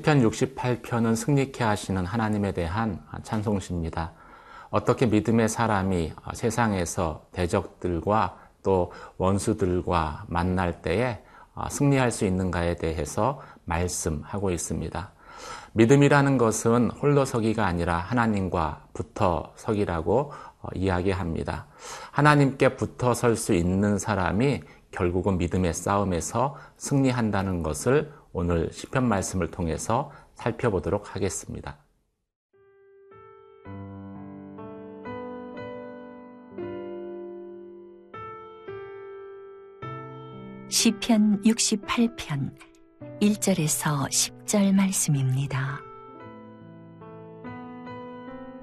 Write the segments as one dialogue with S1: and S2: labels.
S1: 시편 68편은 승리케 하시는 하나님에 대한 찬송시입니다. 어떻게 믿음의 사람이 세상에서 대적들과 또 원수들과 만날 때에 승리할 수 있는가에 대해서 말씀하고 있습니다. 믿음이라는 것은 홀로 서기가 아니라 하나님과 붙어 서기라고 이야기합니다. 하나님께 붙어 설 수 있는 사람이 결국은 믿음의 싸움에서 승리한다는 것을 오늘 시편 말씀을 통해서 살펴보도록 하겠습니다.
S2: 시편 68편 1절에서 10절 말씀입니다.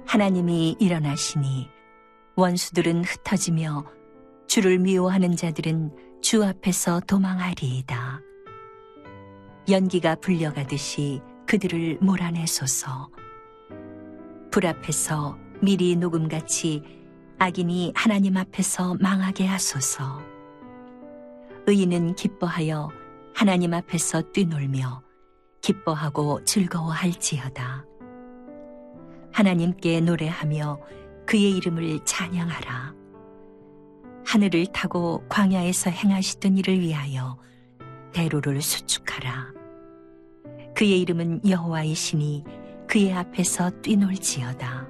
S2: 하나님이 일어나시니 원수들은 흩어지며 주를 미워하는 자들은 주 앞에서 도망하리이다. 연기가 불려가듯이 그들을 몰아내소서. 불 앞에서 미리 녹음같이 악인이 하나님 앞에서 망하게 하소서. 의인은 기뻐하여 하나님 앞에서 뛰놀며 기뻐하고 즐거워할지어다. 하나님께 노래하며 그의 이름을 찬양하라. 하늘을 타고 광야에서 행하시던 일을 위하여 대로를 수축하라. 그의 이름은 여호와이시니 그의 앞에서 뛰놀지어다.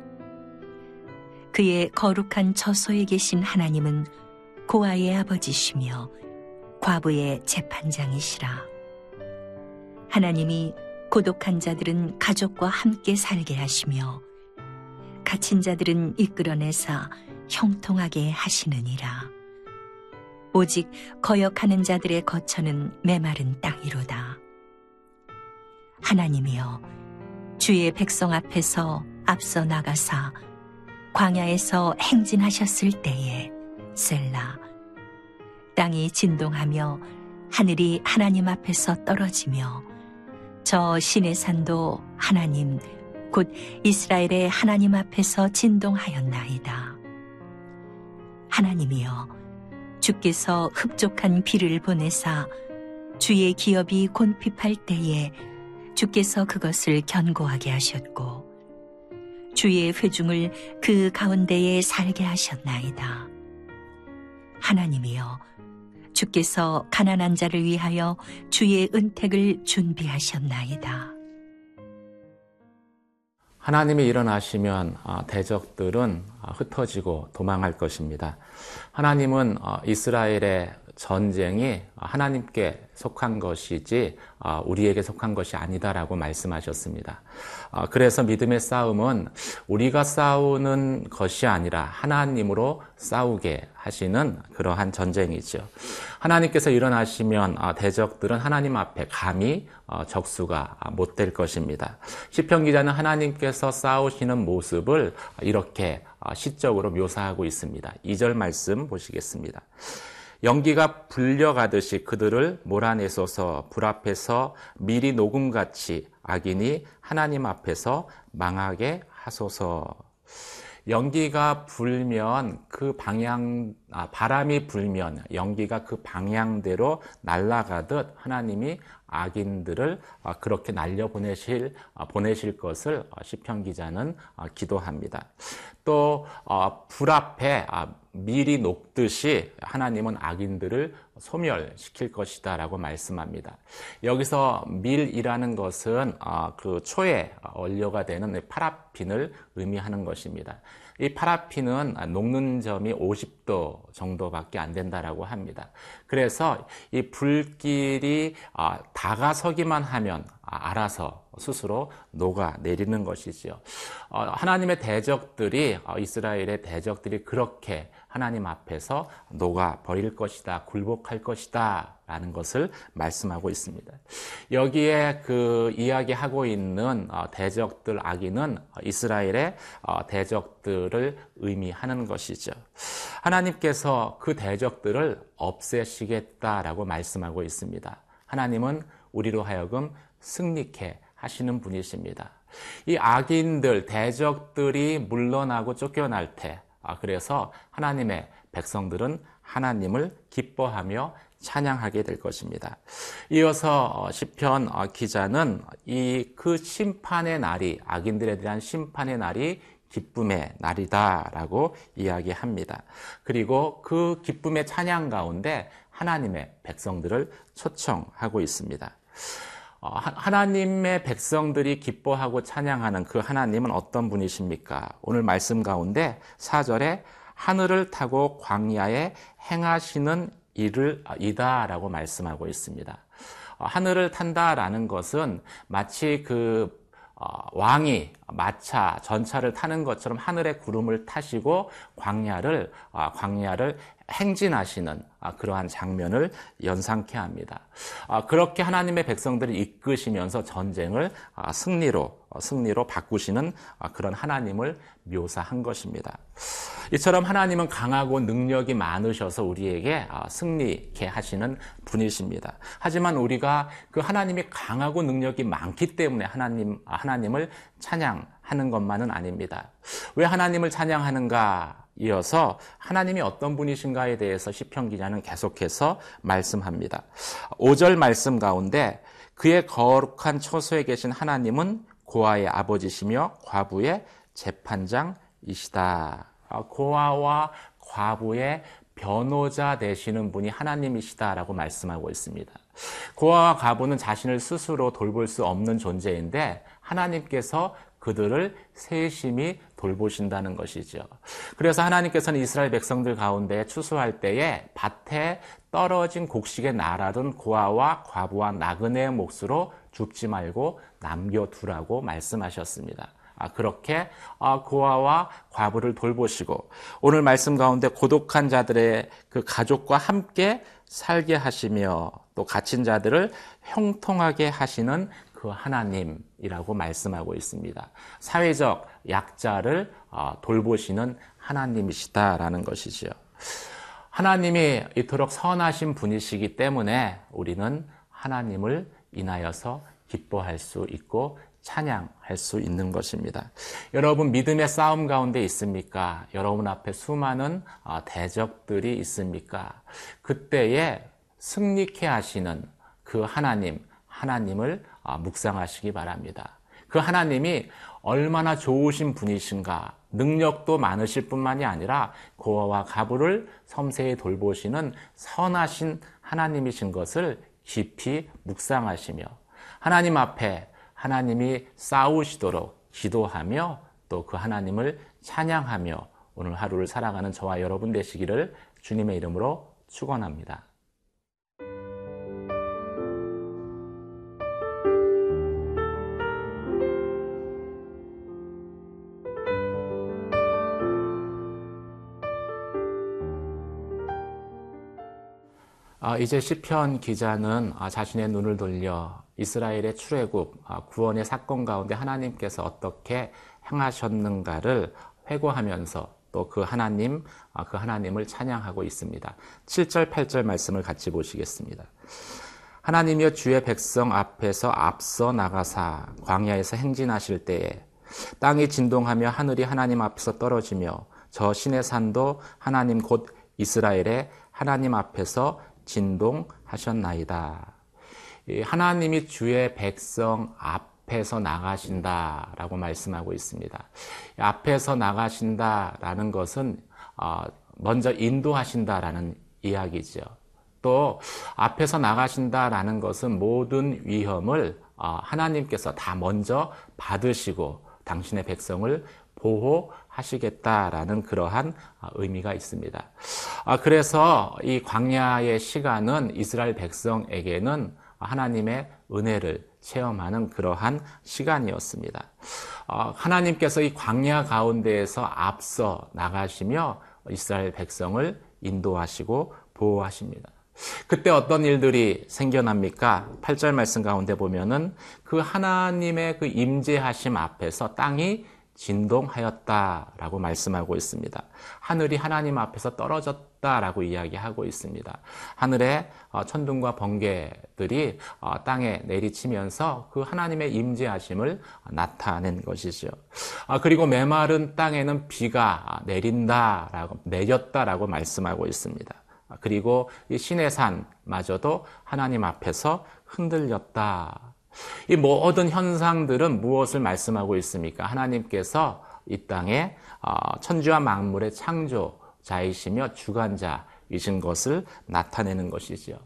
S2: 그의 거룩한 처소에 계신 하나님은 고아의 아버지시며 과부의 재판장이시라. 하나님이 고독한 자들은 가족과 함께 살게 하시며 갇힌 자들은 이끌어내사 형통하게 하시느니라. 오직 거역하는 자들의 거처는 메마른 땅이로다. 하나님이여 주의 백성 앞에서 앞서 나가사 광야에서 행진하셨을 때에 셀라 땅이 진동하며 하늘이 하나님 앞에서 떨어지며 저 신의 산도 하나님 곧 이스라엘의 하나님 앞에서 진동하였나이다. 하나님이여 주께서 흡족한 비를 보내사 주의 기업이 곤핍할 때에 주께서 그것을 견고하게 하셨고 주의 회중을 그 가운데에 살게 하셨나이다. 하나님이여 주께서 가난한 자를 위하여 주의 은택을 준비하셨나이다.
S1: 하나님이 일어나시면 아, 대적들은 아, 흩어지고 도망할 것입니다. 하나님은 어, 이스라엘의 전쟁이 하나님께 속한 것이지 아, 우리에게 속한 것이 아니다라고 말씀하셨습니다. 아, 그래서 믿음의 싸움은 우리가 싸우는 것이 아니라 하나님으로 싸우게 하시는 그러한 전쟁이죠. 하나님께서 일어나시면 아, 대적들은 하나님 앞에 감히 어, 적수가 못 될 것입니다. 시편 기자는 하나님께서 싸우시는 모습을 이렇게 시적으로 묘사하고 있습니다. 2절 말씀 보시겠습니다. 연기가 불려가듯이 그들을 몰아내소서 불 앞에서 미리 녹음같이 악인이 하나님 앞에서 망하게 하소서. 연기가 불면 그 방향, 아, 바람이 불면 연기가 그 방향대로 날아가듯 하나님이 악인들을 아, 그렇게 날려 보내실 아, 보내실 것을 시편 기자는 기도합니다. 또 불 앞에 미리 녹듯이 하나님은 악인들을 소멸시킬 것이다 라고 말씀합니다. 여기서 밀이라는 것은 어, 그 초에 원료가 되는 파라핀을 의미하는 것입니다. 이 파라핀은 녹는 점이 50도 정도밖에 안 된다라고 합니다. 그래서 이 불길이 어, 다가서기만 하면 알아서 스스로 녹아 내리는 것이지요. 어, 하나님의 대적들이 이스라엘의 대적들이 그렇게 하나님 앞에서 녹아 버릴 것이다, 굴복할 것이다, 라는 것을 말씀하고 있습니다. 여기에 그 이야기하고 있는 어, 대적들 악인은 이스라엘의 어, 대적들을 의미하는 것이죠. 하나님께서 그 대적들을 없애시겠다라고 말씀하고 있습니다. 하나님은 우리로 하여금 승리케 하시는 분이십니다. 이 악인들, 대적들이 물러나고 쫓겨날 때, 아, 그래서 하나님의 백성들은 하나님을 기뻐하며 찬양하게 될 것입니다. 이어서 시편 기자는 이 그 심판의 날이 악인들에 대한 심판의 날이 기쁨의 날이다라고 이야기합니다. 그리고 그 기쁨의 찬양 가운데 하나님의 백성들을 초청하고 있습니다. 어, 하나님의 백성들이 기뻐하고 찬양하는 그 하나님은 어떤 분이십니까? 오늘 말씀 가운데 4절에 하늘을 타고 광야에 행하시는 일을 아, 이다라고 말씀하고 있습니다. 어, 하늘을 탄다라는 것은 마치 그 어, 왕이 마차, 전차를 타는 것처럼 하늘의 구름을 타시고 광야를 광야를 행진하시는 아, 그러한 장면을 연상케 합니다. 아, 그렇게 하나님의 백성들을 이끄시면서 전쟁을 아, 승리로 어, 승리로 바꾸시는 그런 하나님을 묘사한 것입니다. 이처럼 하나님은 강하고 능력이 많으셔서 우리에게 승리케 하시는 분이십니다. 하지만 우리가 그 하나님이 강하고 능력이 많기 때문에 하나님 하나님을 찬양하는 것만은 아닙니다. 왜 하나님을 찬양하는가? 이어서 하나님이 어떤 분이신가에 대해서 시편 기자는 계속해서 말씀합니다. 5절 말씀 가운데 그의 거룩한 처소에 계신 하나님은 고아의 아버지시며 과부의 재판장이시다. 아, 고아와 과부의 변호자 되시는 분이 하나님이시다라고 말씀하고 있습니다. 고아와 과부는 자신을 스스로 돌볼 수 없는 존재인데 하나님께서 그들을 세심히 돌보신다는 것이죠. 그래서 하나님께서는 이스라엘 백성들 가운데 추수할 때에 밭에 떨어진 곡식에 날아든 고아와 과부와 나그네의 몫으로 죽지 말고 남겨두라고 말씀하셨습니다. 아, 그렇게 아, 고아와 과부를 돌보시고 오늘 말씀 가운데 고독한 자들의 그 가족과 함께 살게 하시며 또 갇힌 자들을 형통하게 하시는 그 하나님이라고 말씀하고 있습니다. 사회적 약자를 어, 돌보시는 하나님이시다라는 것이죠. 하나님이 이토록 선하신 분이시기 때문에 우리는 하나님을 인하여서 기뻐할 수 있고 찬양할 수 있는 것입니다. 여러분 믿음의 싸움 가운데 있습니까? 여러분 앞에 수많은 어, 대적들이 있습니까? 그때에 승리케 하시는 그 하나님, 하나님을 아, 묵상하시기 바랍니다. 그 하나님이 얼마나 좋으신 분이신가, 능력도 많으실 뿐만이 아니라 고아와 가부를 섬세히 돌보시는 선하신 하나님이신 것을 깊이 묵상하시며 하나님 앞에 하나님이 싸우시도록 기도하며 또 그 하나님을 찬양하며 오늘 하루를 살아가는 저와 여러분 되시기를 주님의 이름으로 축원합니다. 이제 시편 기자는 아, 자신의 눈을 돌려 이스라엘의 출애굽 아, 구원의 사건 가운데 하나님께서 어떻게 행하셨는가를 회고하면서 또 그 하나님 그 하나님을 찬양하고 있습니다. 7절 8절 말씀을 같이 보시겠습니다. 하나님이여 주의 백성 앞에서 앞서 나가사 광야에서 행진하실 때에 땅이 진동하며 하늘이 하나님 앞에서 떨어지며 저 신의 산도 하나님 곧 이스라엘의 하나님 앞에서 진동하셨나이다. 하나님이 주의 백성 앞에서 나가신다 라고 말씀하고 있습니다. 앞에서 나가신다 라는 것은 어, 먼저 인도하신다 라는 이야기죠. 또 앞에서 나가신다 라는 것은 모든 위험을 어, 하나님께서 다 먼저 받으시고 당신의 백성을 보호하시겠다라는 그러한 아, 의미가 있습니다. 아, 그래서 이 광야의 시간은 이스라엘 백성에게는 하나님의 은혜를 체험하는 그러한 시간이었습니다. 아, 하나님께서 이 광야 가운데에서 앞서 나가시며 이스라엘 백성을 인도하시고 보호하십니다. 그때 어떤 일들이 생겨납니까? 8절 말씀 가운데 보면은 그 하나님의 그 임재하심 앞에서 땅이 진동하였다라고 말씀하고 있습니다. 하늘이 하나님 앞에서 떨어졌다라고 이야기하고 있습니다. 하늘의 어, 천둥과 번개들이 어, 땅에 내리치면서 그 하나님의 임재하심을 나타낸 것이죠. 아, 그리고 메마른 땅에는 비가 내린다라고 내렸다라고 말씀하고 있습니다. 그리고 이 신의 산마저도 하나님 앞에서 흔들렸다. 이 모든 현상들은 무엇을 말씀하고 있습니까? 하나님께서 이 땅에 어, 천지와 만물의 창조자이시며 주관자이신 것을 나타내는 것이지요.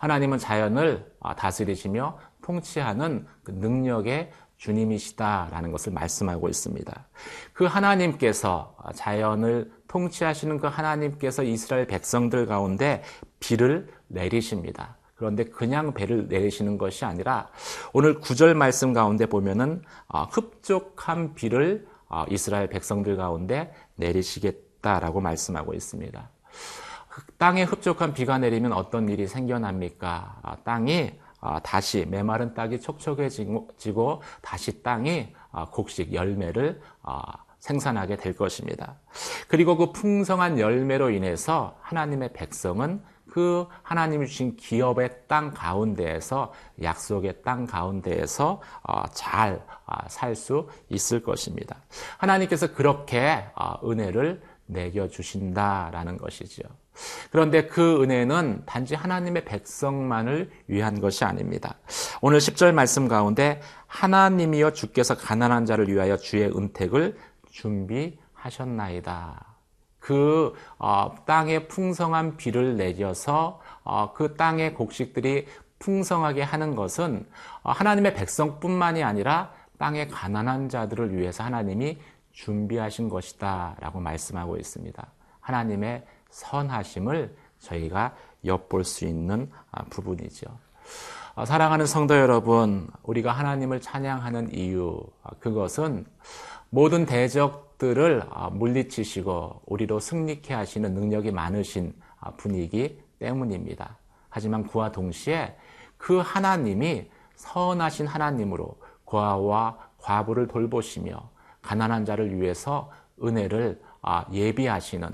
S1: 하나님은 자연을 어, 다스리시며 통치하는 그 능력의 주님이시다라는 것을 말씀하고 있습니다. 그 하나님께서 자연을 통치하시는 그 하나님께서 이스라엘 백성들 가운데 비를 내리십니다. 그런데 그냥 배를 내리시는 것이 아니라 오늘 구절 말씀 가운데 보면은 어, 흡족한 비를 어, 이스라엘 백성들 가운데 내리시겠다라고 말씀하고 있습니다. 땅에 흡족한 비가 내리면 어떤 일이 생겨납니까? 아, 땅이 아, 다시 메마른 땅이 촉촉해지고 다시 땅이 아, 곡식 열매를 생산하게 될 것입니다. 그리고 그 풍성한 열매로 인해서 하나님의 백성은 그 하나님이 주신 기업의 땅 가운데에서 약속의 땅 가운데에서 어, 잘살 수 있을 것입니다. 하나님께서 그렇게 은혜를 내겨 주신다라는 것이죠. 그런데 그 은혜는 단지 하나님의 백성만을 위한 것이 아닙니다. 오늘 10절 말씀 가운데 하나님이여 주께서 가난한 자를 위하여 주의 은택을 준비하셨나이다. 그 어, 땅에 풍성한 비를 내려서 어, 그 땅의 곡식들이 풍성하게 하는 것은 어, 하나님의 백성뿐만이 아니라 땅의 가난한 자들을 위해서 하나님이 준비하신 것이다 라고 말씀하고 있습니다. 하나님의 선하심을 저희가 엿볼 수 있는 아, 부분이죠. 아, 사랑하는 성도 여러분, 우리가 하나님을 찬양하는 이유, 아, 그것은 모든 대적 들을 물리치시고 우리로 승리케 하시는 능력이 많으신 분이기 때문입니다. 하지만 그와 동시에 그 하나님이 선하신 하나님으로 고아와 과부를 돌보시며 가난한 자를 위해서 은혜를 아, 예비하시는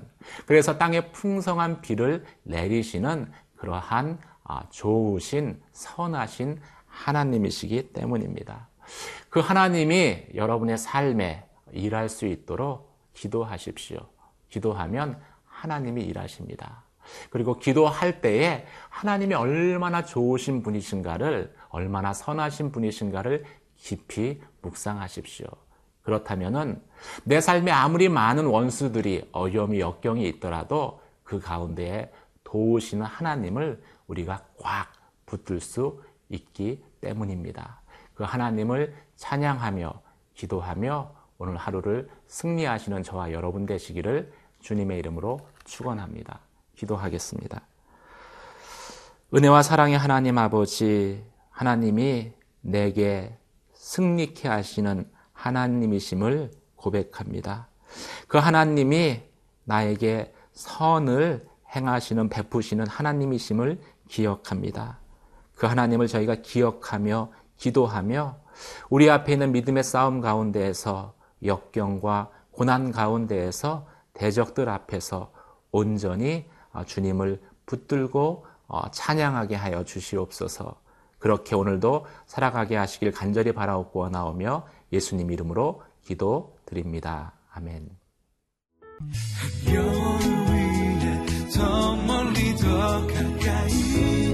S1: 그래서 땅에 풍성한 비를 내리시는 그러한 아, 좋으신 선하신 하나님이시기 때문입니다. 그 하나님이 여러분의 삶에 일할 수 있도록 기도하십시오. 기도하면 하나님이 일하십니다. 그리고 기도할 때에 하나님이 얼마나 좋으신 분이신가를, 얼마나 선하신 분이신가를 깊이 묵상하십시오. 그렇다면은 내 삶에 아무리 많은 원수들이 어려움이 역경이 있더라도 그 가운데에 도우시는 하나님을 우리가 꽉 붙들 수 있기 때문입니다. 그 하나님을 찬양하며 기도하며 오늘 하루를 승리하시는 저와 여러분 되시기를 주님의 이름으로 축원합니다. 기도하겠습니다. 은혜와 사랑의 하나님 아버지 하나님이 내게 승리케 하시는 하나님이심을 고백합니다. 그 하나님이 나에게 선을 행하시는 베푸시는 하나님이심을 기억합니다. 그 하나님을 저희가 기억하며 기도하며 우리 앞에 있는 믿음의 싸움 가운데에서 역경과 고난 가운데에서 대적들 앞에서 온전히 어, 주님을 붙들고 어, 찬양하게 하여 주시옵소서. 그렇게 오늘도 살아가게 하시길 간절히 바라옵고 원하오며 예수님 이름으로 기도드립니다. 아멘. 더 멀리 더 가까이